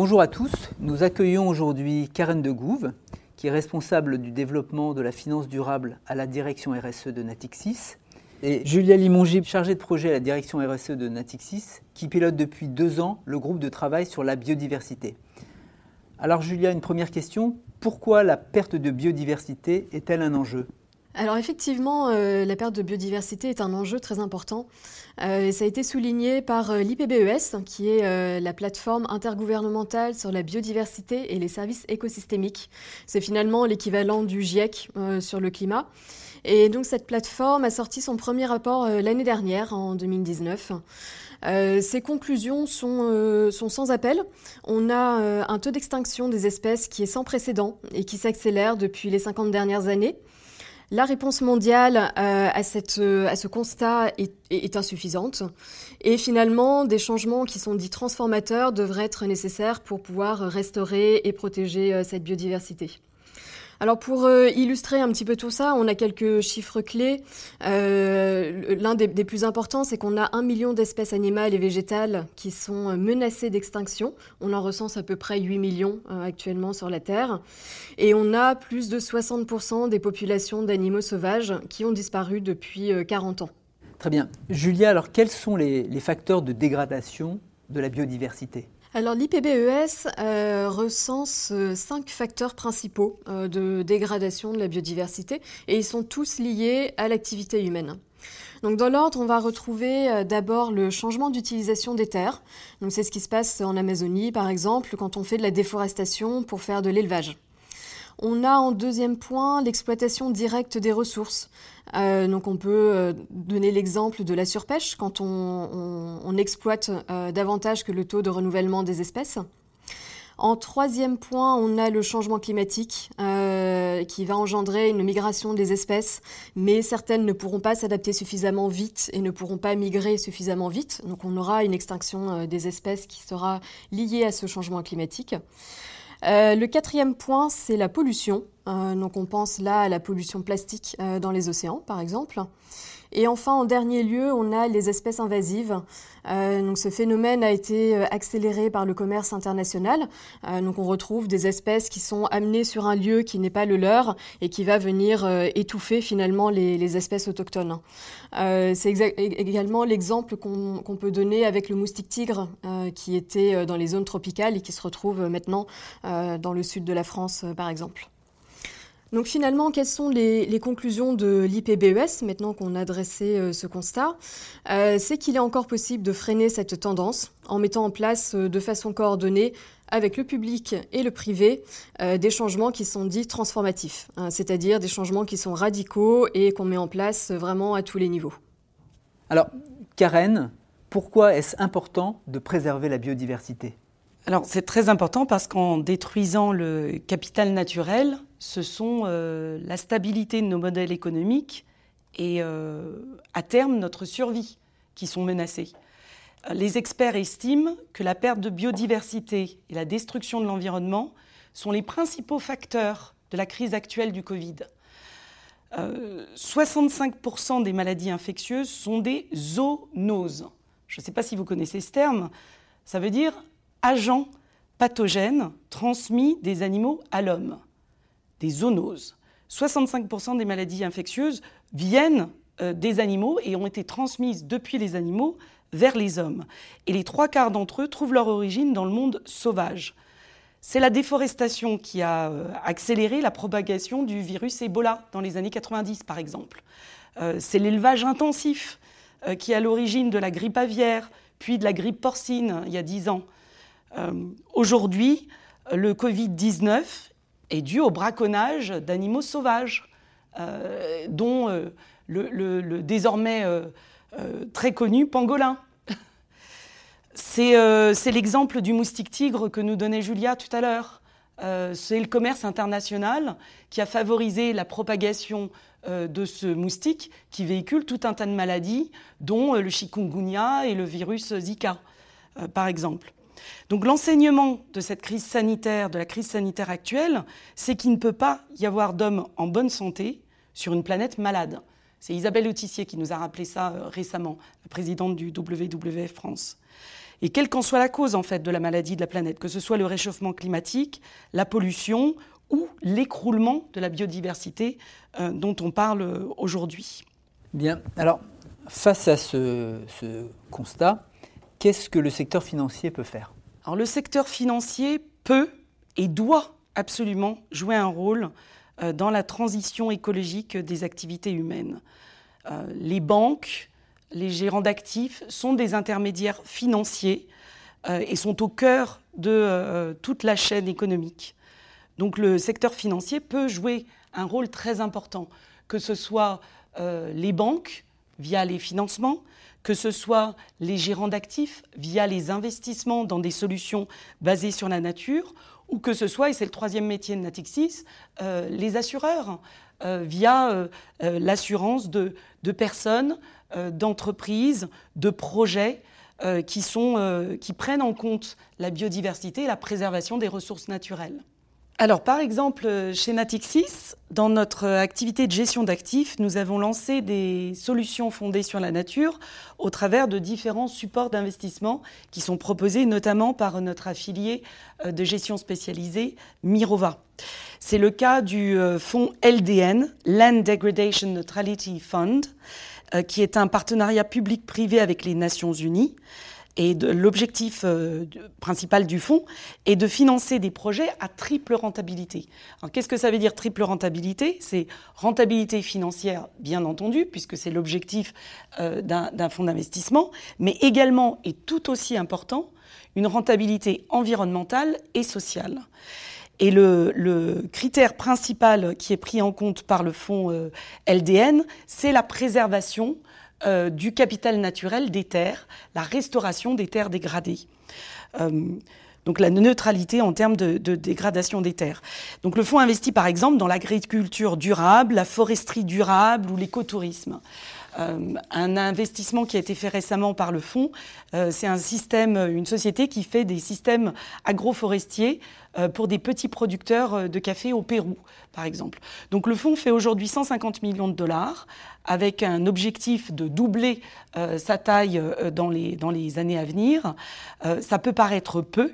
Bonjour à tous, nous accueillons aujourd'hui Karen de Gouve, qui est responsable du développement de la finance durable à la direction RSE de Natixis, et Julia Limongi, chargée de projet à la direction RSE de Natixis, qui pilote depuis deux ans le groupe de travail sur la biodiversité. Alors Julia, une première question, pourquoi la perte de biodiversité est-elle un enjeu? Alors effectivement, euh, la perte de biodiversité est un enjeu très important. Euh, ça a été souligné par euh, l'IPBES, qui est la plateforme intergouvernementale sur la biodiversité et les services écosystémiques. C'est finalement l'équivalent du GIEC sur le climat. Et donc cette plateforme a sorti son premier rapport l'année dernière, en 2019. ces conclusions sont, sont, sans appel. On a un taux d'extinction des espèces qui est sans précédent et qui s'accélère depuis les 50 dernières années. La réponse mondiale euh, à, ce constat est, insuffisante et finalement des changements qui sont dits transformateurs devraient être nécessaires pour pouvoir restaurer et protéger euh, cette biodiversité. Alors pour euh, illustrer un petit peu tout ça, on a quelques chiffres clés. Euh, l'un des, plus importants, c'est qu'on a un million d'espèces animales et végétales qui sont euh, menacées d'extinction. On en recense à peu près 8 millions actuellement sur la Terre. Et on a plus de 60% des populations d'animaux sauvages qui ont disparu depuis 40 ans. Très bien. Julia, alors quels sont les facteurs de dégradation de la biodiversité? Alors l'IPBES euh, recense euh, cinq facteurs principaux euh, de dégradation de la biodiversité et ils sont tous liés à l'activité humaine. Donc dans l'ordre, on va retrouver d'abord le changement d'utilisation des terres. Donc c'est ce qui se passe en Amazonie par exemple quand on fait de la déforestation pour faire de l'élevage. On a en deuxième point l'exploitation directe des ressources. Euh, donc on peut euh, donner l'exemple de la surpêche quand on, exploite euh, davantage que le taux de renouvellement des espèces. En troisième point, on a le changement climatique qui va engendrer une migration des espèces, mais certaines ne pourront pas s'adapter suffisamment vite et ne pourront pas migrer suffisamment vite. Donc on aura une extinction des espèces qui sera liée à ce changement climatique. Euh, le quatrième point, c'est la pollution. Euh, donc on pense là à la pollution plastique euh, dans les océans, par exemple. Et enfin, en dernier lieu, on a les espèces invasives. Euh, donc, ce phénomène a été euh, accéléré par le commerce international. Euh, donc, on retrouve des espèces qui sont amenées sur un lieu qui n'est pas le leur et qui va venir étouffer finalement les, espèces autochtones. C'est également l'exemple qu'on peut donner avec le moustique tigre qui était dans les zones tropicales et qui se retrouve maintenant dans le sud de la France, par exemple. Donc finalement, quelles sont les, conclusions de l'IPBES maintenant qu'on a dressé euh, ce constat? Euh, C'est qu'il est encore possible de freiner cette tendance en mettant en place euh, de façon coordonnée avec le public et le privé des changements qui sont dits transformatifs, hein, c'est-à-dire des changements qui sont radicaux et qu'on met en place vraiment à tous les niveaux. Alors, Karen, pourquoi est-ce important de préserver la biodiversité? Alors c'est très important parce qu'en détruisant le capital naturel, ce sont euh, la stabilité de nos modèles économiques et euh, à terme notre survie qui sont menacées. Les experts estiment que la perte de biodiversité et la destruction de l'environnement sont les principaux facteurs de la crise actuelle du Covid. 65% euh, des maladies infectieuses sont des zoonoses. Je ne sais pas si vous connaissez ce terme. Ça veut dire agents pathogènes transmis des animaux à l'homme, des zoonoses. 65% des maladies infectieuses viennent euh, des animaux et ont été transmises depuis les animaux vers les hommes. Et les trois quarts d'entre eux trouvent leur origine dans le monde sauvage. C'est la déforestation qui a euh, accéléré la propagation du virus Ebola dans les années 90, par exemple. Euh, c'est l'élevage intensif qui à l'origine de la grippe aviaire, puis de la grippe porcine il y a 10 ans. Aujourd'hui, le Covid-19 est dû au braconnage d'animaux sauvages, euh, dont euh, le, désormais très connu pangolin. C'est l'exemple du moustique tigre que nous donnait Julia tout à l'heure. C'est le commerce international qui a favorisé la propagation de ce moustique qui véhicule tout un tas de maladies, dont le chikungunya et le virus Zika, par exemple. Donc l'enseignement de cette crise sanitaire, de la crise sanitaire actuelle, c'est qu'il ne peut pas y avoir d'hommes en bonne santé sur une planète malade. C'est Isabelle Autissier qui nous a rappelé ça euh, récemment, la présidente du WWF France. et quelle qu'en soit la cause en fait de la maladie de la planète, que ce soit le réchauffement climatique, la pollution ou l'écroulement de la biodiversité euh, dont on parle aujourd'hui. Bien, alors face à ce, constat, qu'est-ce que le secteur financier peut faire? Alors le secteur financier peut et doit absolument jouer un rôle euh, dans la transition écologique des activités humaines. Euh, les banques, les gérants d'actifs sont des intermédiaires financiers euh, et sont au cœur de toute la chaîne économique. Donc le secteur financier peut jouer un rôle très important, que ce soit les banques via les financements, que ce soit les gérants d'actifs via les investissements dans des solutions basées sur la nature, ou que ce soit, et c'est le troisième métier de Natixis, euh, les assureurs, euh, via euh, l'assurance de, personnes, d'entreprises, de projets qui, prennent en compte la biodiversité et la préservation des ressources naturelles. Alors, par exemple, chez Natixis, dans notre activité de gestion d'actifs, nous avons lancé des solutions fondées sur la nature au travers de différents supports d'investissement qui sont proposés notamment par notre affilié euh, de gestion spécialisée Mirova. C'est le cas du euh, fonds LDN, Land Degradation Neutrality Fund, euh, qui est un partenariat public-privé avec les Nations Unies et l'objectif euh, principal du fonds est de financer des projets à triple rentabilité. Qu'est-ce que ça veut dire triple rentabilité? C'est rentabilité financière, bien entendu, puisque c'est l'objectif euh, d'un fonds d'investissement, mais également, et tout aussi important, une rentabilité environnementale et sociale. Et le, critère principal qui est pris en compte par le fonds euh, LDN, c'est la préservation euh, du capital naturel des terres, la restauration des terres dégradées. Euh, donc la neutralité en termes de, dégradation des terres. Donc le fonds investit par exemple dans l'agriculture durable, la foresterie durable ou l'écotourisme. Euh, un investissement qui a été fait récemment par le fonds, c'est un système, une société qui fait des systèmes agroforestiers pour des petits producteurs de café au Pérou, par exemple. Donc le fonds fait aujourd'hui 150 millions de dollars avec un objectif de doubler euh, sa taille euh, dans, les, dans les années à venir. Euh, ça peut paraître peu,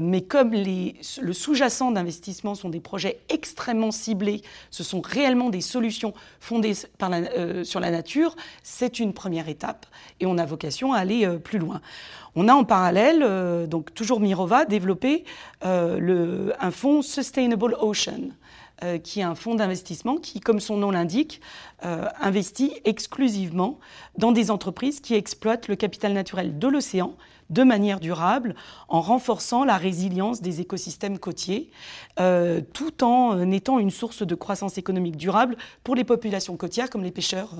mais comme le sous-jacent d'investissement sont des projets extrêmement ciblés, ce sont réellement des solutions fondées la, sur la nature, c'est une première étape et on a vocation à aller plus loin. On a en parallèle, donc toujours Mirova, développé un fonds Sustainable Ocean. Euh, qui est un fonds d'investissement qui, comme son nom l'indique, euh, investit exclusivement dans des entreprises qui exploitent le capital naturel de l'océan de manière durable, en renforçant la résilience des écosystèmes côtiers, euh, tout en étant une source de croissance économique durable pour les populations côtières, comme les pêcheurs,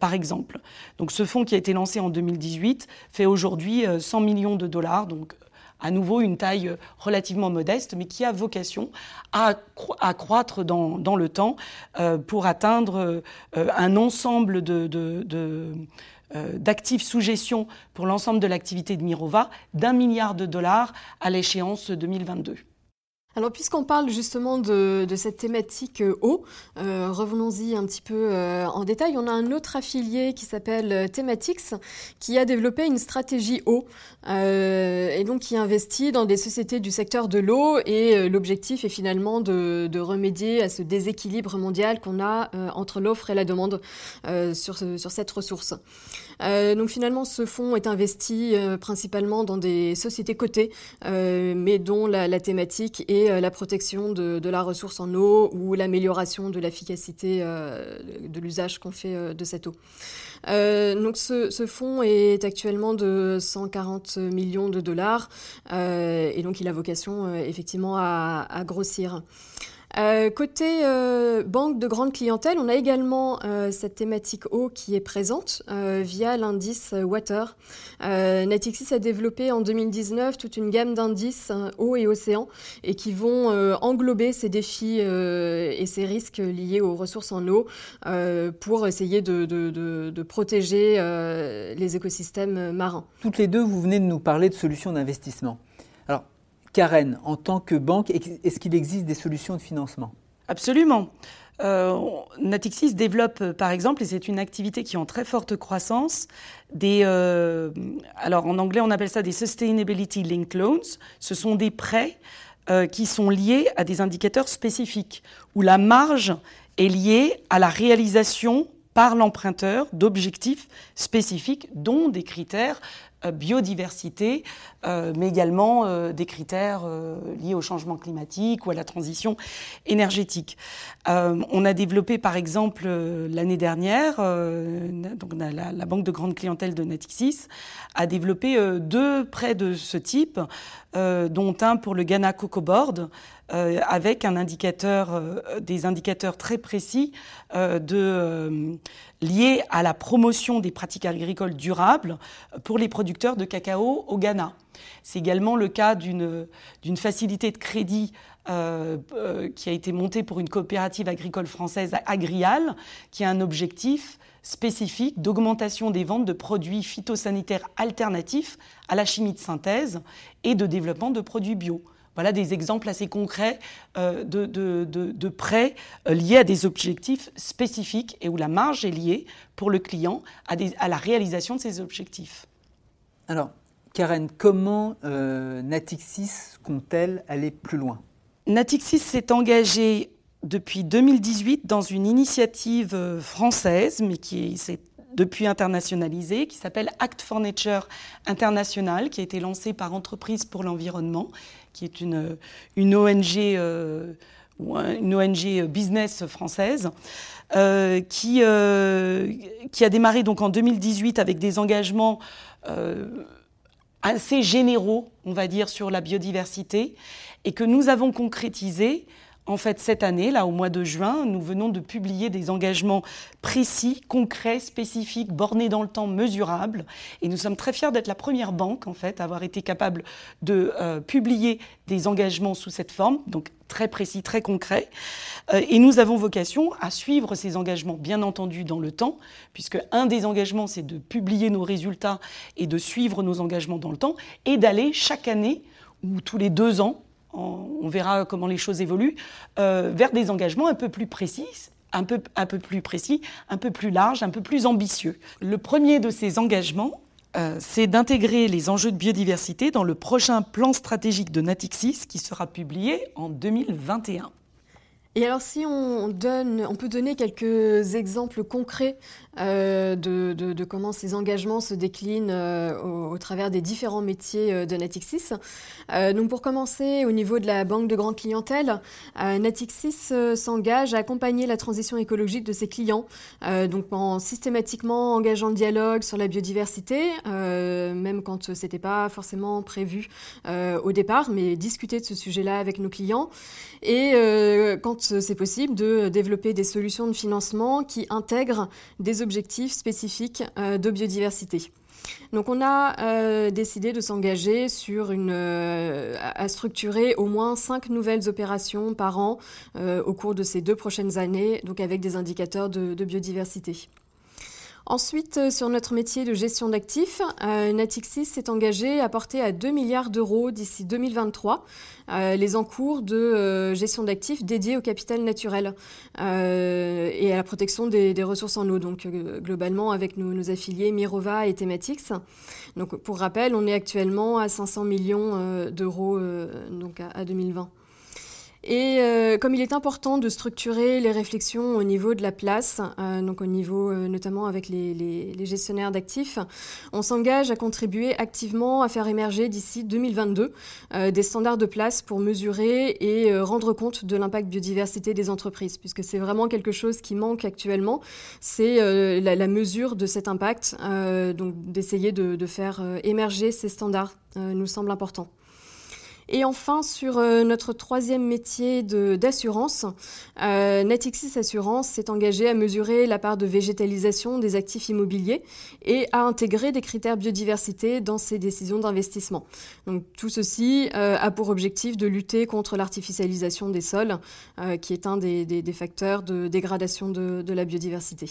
par exemple. Donc ce fonds qui a été lancé en 2018 fait aujourd'hui 100 millions de dollars, donc à nouveau une taille relativement modeste, mais qui a vocation à, croître dans, le temps euh, pour atteindre euh, un ensemble de, euh, d'actifs sous gestion pour l'ensemble de l'activité de Mirova d'un milliard de dollars à l'échéance 2022. Alors puisqu'on parle justement de, cette thématique euh, eau, euh, revenons-y un petit peu euh, en détail. On a un autre affilié qui s'appelle Thematics qui a développé une stratégie eau et donc qui investit dans des sociétés du secteur de l'eau et l'objectif est finalement de, remédier à ce déséquilibre mondial qu'on a entre l'offre et la demande sur, sur cette ressource. Donc finalement ce fonds est investi principalement dans des sociétés cotées mais dont la, la thématique est euh, la protection de, la ressource en eau ou l'amélioration de l'efficacité euh, de l'usage qu'on fait euh, de cette eau. donc ce, fonds est actuellement de 140 millions de dollars et donc il a vocation effectivement à grossir. Euh, côté euh, banque de grande clientèle, on a également euh, cette thématique eau qui est présente via l'indice Water. Natixis a développé en 2019 toute une gamme d'indices eau et océan et qui vont englober ces défis et ces risques liés aux ressources en eau pour essayer de protéger les écosystèmes marins. Toutes les deux, vous venez de nous parler de solutions d'investissement. Karen, en tant que banque, est-ce qu'il existe des solutions de financement? Absolument. euh, Natixis développe, euh, par exemple, et c'est une activité qui est en très forte croissance, des, euh, alors en anglais on appelle ça des Sustainability Linked Loans. Ce sont des prêts qui sont liés à des indicateurs spécifiques, où la marge est liée à la réalisation par l'emprunteur d'objectifs spécifiques, dont des critères biodiversité, euh, mais également euh, des critères liés au changement climatique ou à la transition énergétique. on a développé par exemple l'année dernière, donc la, Banque de grande clientèle de Natixis a développé deux prêts de ce type, dont un pour le Ghana Coco Board, avec un indicateur, des indicateurs très précis de lié à la promotion des pratiques agricoles durables pour les producteurs de cacao au Ghana. C'est également le cas d'une facilité de crédit euh, euh, qui a été montée pour une coopérative agricole française, Agrial, qui a un objectif spécifique d'augmentation des ventes de produits phytosanitaires alternatifs à la chimie de synthèse et de développement de produits bio. Voilà des exemples assez concrets euh, de, prêts euh, liés à des objectifs spécifiques et où la marge est liée pour le client à, la réalisation de ces objectifs. Alors, Karen, comment euh, Natixis compte-t-elle aller plus loin? Natixis s'est engagé depuis 2018 dans une initiative française, mais qui s'est depuis internationalisée, qui s'appelle Act for Nature International, qui a été lancée par Entreprises pour l'environnement qui est une, ONG, euh, business française. Euh, qui, euh, qui a démarré donc en 2018 avec des engagements assez généraux, on va dire, sur la biodiversité, et que nous avons concrétisé en fait, cette année, là, au mois de juin, nous venons de publier des engagements précis, concrets, spécifiques, bornés dans le temps, mesurables. Et nous sommes très fiers d'être la première banque, en fait, à avoir été capable de euh, publier des engagements sous cette forme, donc très précis, très concrets. Euh, et nous avons vocation à suivre ces engagements, bien entendu, dans le temps, puisque un des engagements, c'est de publier nos résultats et de suivre nos engagements dans le temps, et d'aller chaque année ou tous les deux ans on verra comment les choses évoluent, euh, vers des engagements un peu plus précis, un peu, un peu plus précis, un peu plus larges, un peu plus ambitieux. Le premier de ces engagements, euh, c'est d'intégrer les enjeux de biodiversité dans le prochain plan stratégique de Natixis qui sera publié en 2021. Et alors si on, donne, on peut donner quelques exemples concrets euh, de, comment ces engagements se déclinent euh, au, travers des différents métiers euh, de Natixis. donc pour commencer, au niveau de la banque de grande clientèle, Natixis s'engage à accompagner la transition écologique de ses clients, donc en systématiquement engageant le dialogue sur la biodiversité, même quand ce n'était pas forcément prévu au départ, mais discuter de ce sujet-là avec nos clients. Et quand c'est possible, de développer des solutions de financement qui intègrent des objectifs spécifiques euh, de biodiversité. Donc on a euh, décidé de s'engager sur une, euh, à structurer au moins cinq nouvelles opérations par an au cours de ces deux prochaines années, donc avec des indicateurs de biodiversité. Ensuite, euh, sur notre métier de gestion d'actifs, euh, Natixis s'est engagé à porter à 2 milliards d'euros d'ici 2023 euh, les encours de gestion d'actifs dédiés au capital naturel et à la protection des, ressources en eau, donc globalement avec nos, affiliés Mirova et Thematix. Donc, pour rappel, on est actuellement à 500 millions d'euros donc à 2020. Et euh, comme il est important de structurer les réflexions au niveau de la place, euh, donc au niveau euh, notamment avec les, gestionnaires d'actifs, on s'engage à contribuer activement à faire émerger d'ici 2022 des standards de place pour mesurer et rendre compte de l'impact biodiversité des entreprises, puisque c'est vraiment quelque chose qui manque actuellement, c'est la, mesure de cet impact, donc d'essayer de, faire émerger ces standards nous semble important. Et enfin, sur euh, notre troisième métier d'assurance, euh, Natixis Assurance s'est engagé à mesurer la part de végétalisation des actifs immobiliers et à intégrer des critères biodiversité dans ses décisions d'investissement. Donc tout ceci euh, a pour objectif de lutter contre l'artificialisation des sols, euh, qui est un des, des, facteurs de dégradation de, de la biodiversité.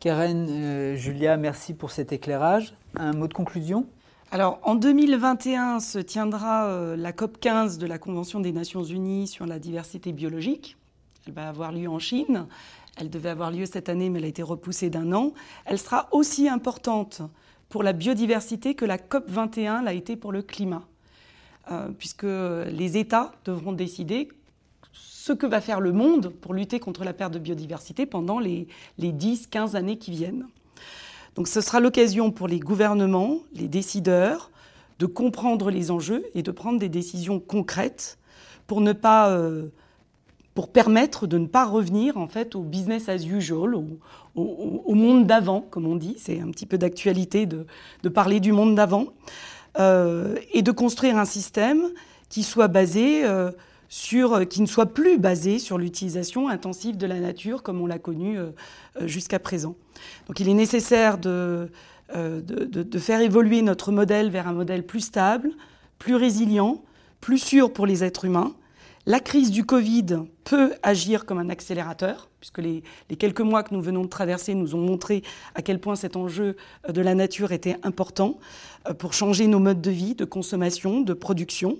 Karen, Julia, merci pour cet éclairage. Un mot de conclusion? Alors, en 2021 se tiendra euh, la COP 15 de la Convention des Nations Unies sur la diversité biologique. Elle va avoir lieu en Chine. Elle devait avoir lieu cette année, mais elle a été repoussée d'un an. Elle sera aussi importante pour la biodiversité que la COP 21 l'a été pour le climat, euh, puisque les États devront décider ce que va faire le monde pour lutter contre la perte de biodiversité pendant les, les 10-15 années qui viennent. Donc ce sera l'occasion pour les gouvernements, les décideurs, de comprendre les enjeux et de prendre des décisions concrètes pour ne pas euh, pour permettre de ne pas revenir en fait au business as usual, au, monde d'avant, comme on dit. C'est un petit peu d'actualité de, parler du monde d'avant euh, et de construire un système qui soit basé euh, sur, qui ne soit plus basé sur l'utilisation intensive de la nature comme on l'a connu euh, jusqu'à présent. Donc il est nécessaire de, de faire évoluer notre modèle vers un modèle plus stable, plus résilient, plus sûr pour les êtres humains la crise du Covid peut agir comme un accélérateur, puisque les, quelques mois que nous venons de traverser nous ont montré à quel point cet enjeu euh, de la nature était important euh, pour changer nos modes de vie, de consommation, de production.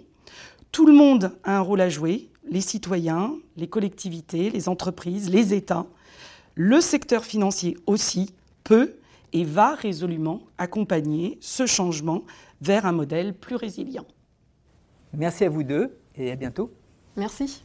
Tout le monde a un rôle à jouer, les citoyens, les collectivités, les entreprises, les États. Le secteur financier aussi peut et va résolument accompagner ce changement vers un modèle plus résilient. Merci à vous deux et à bientôt. Merci.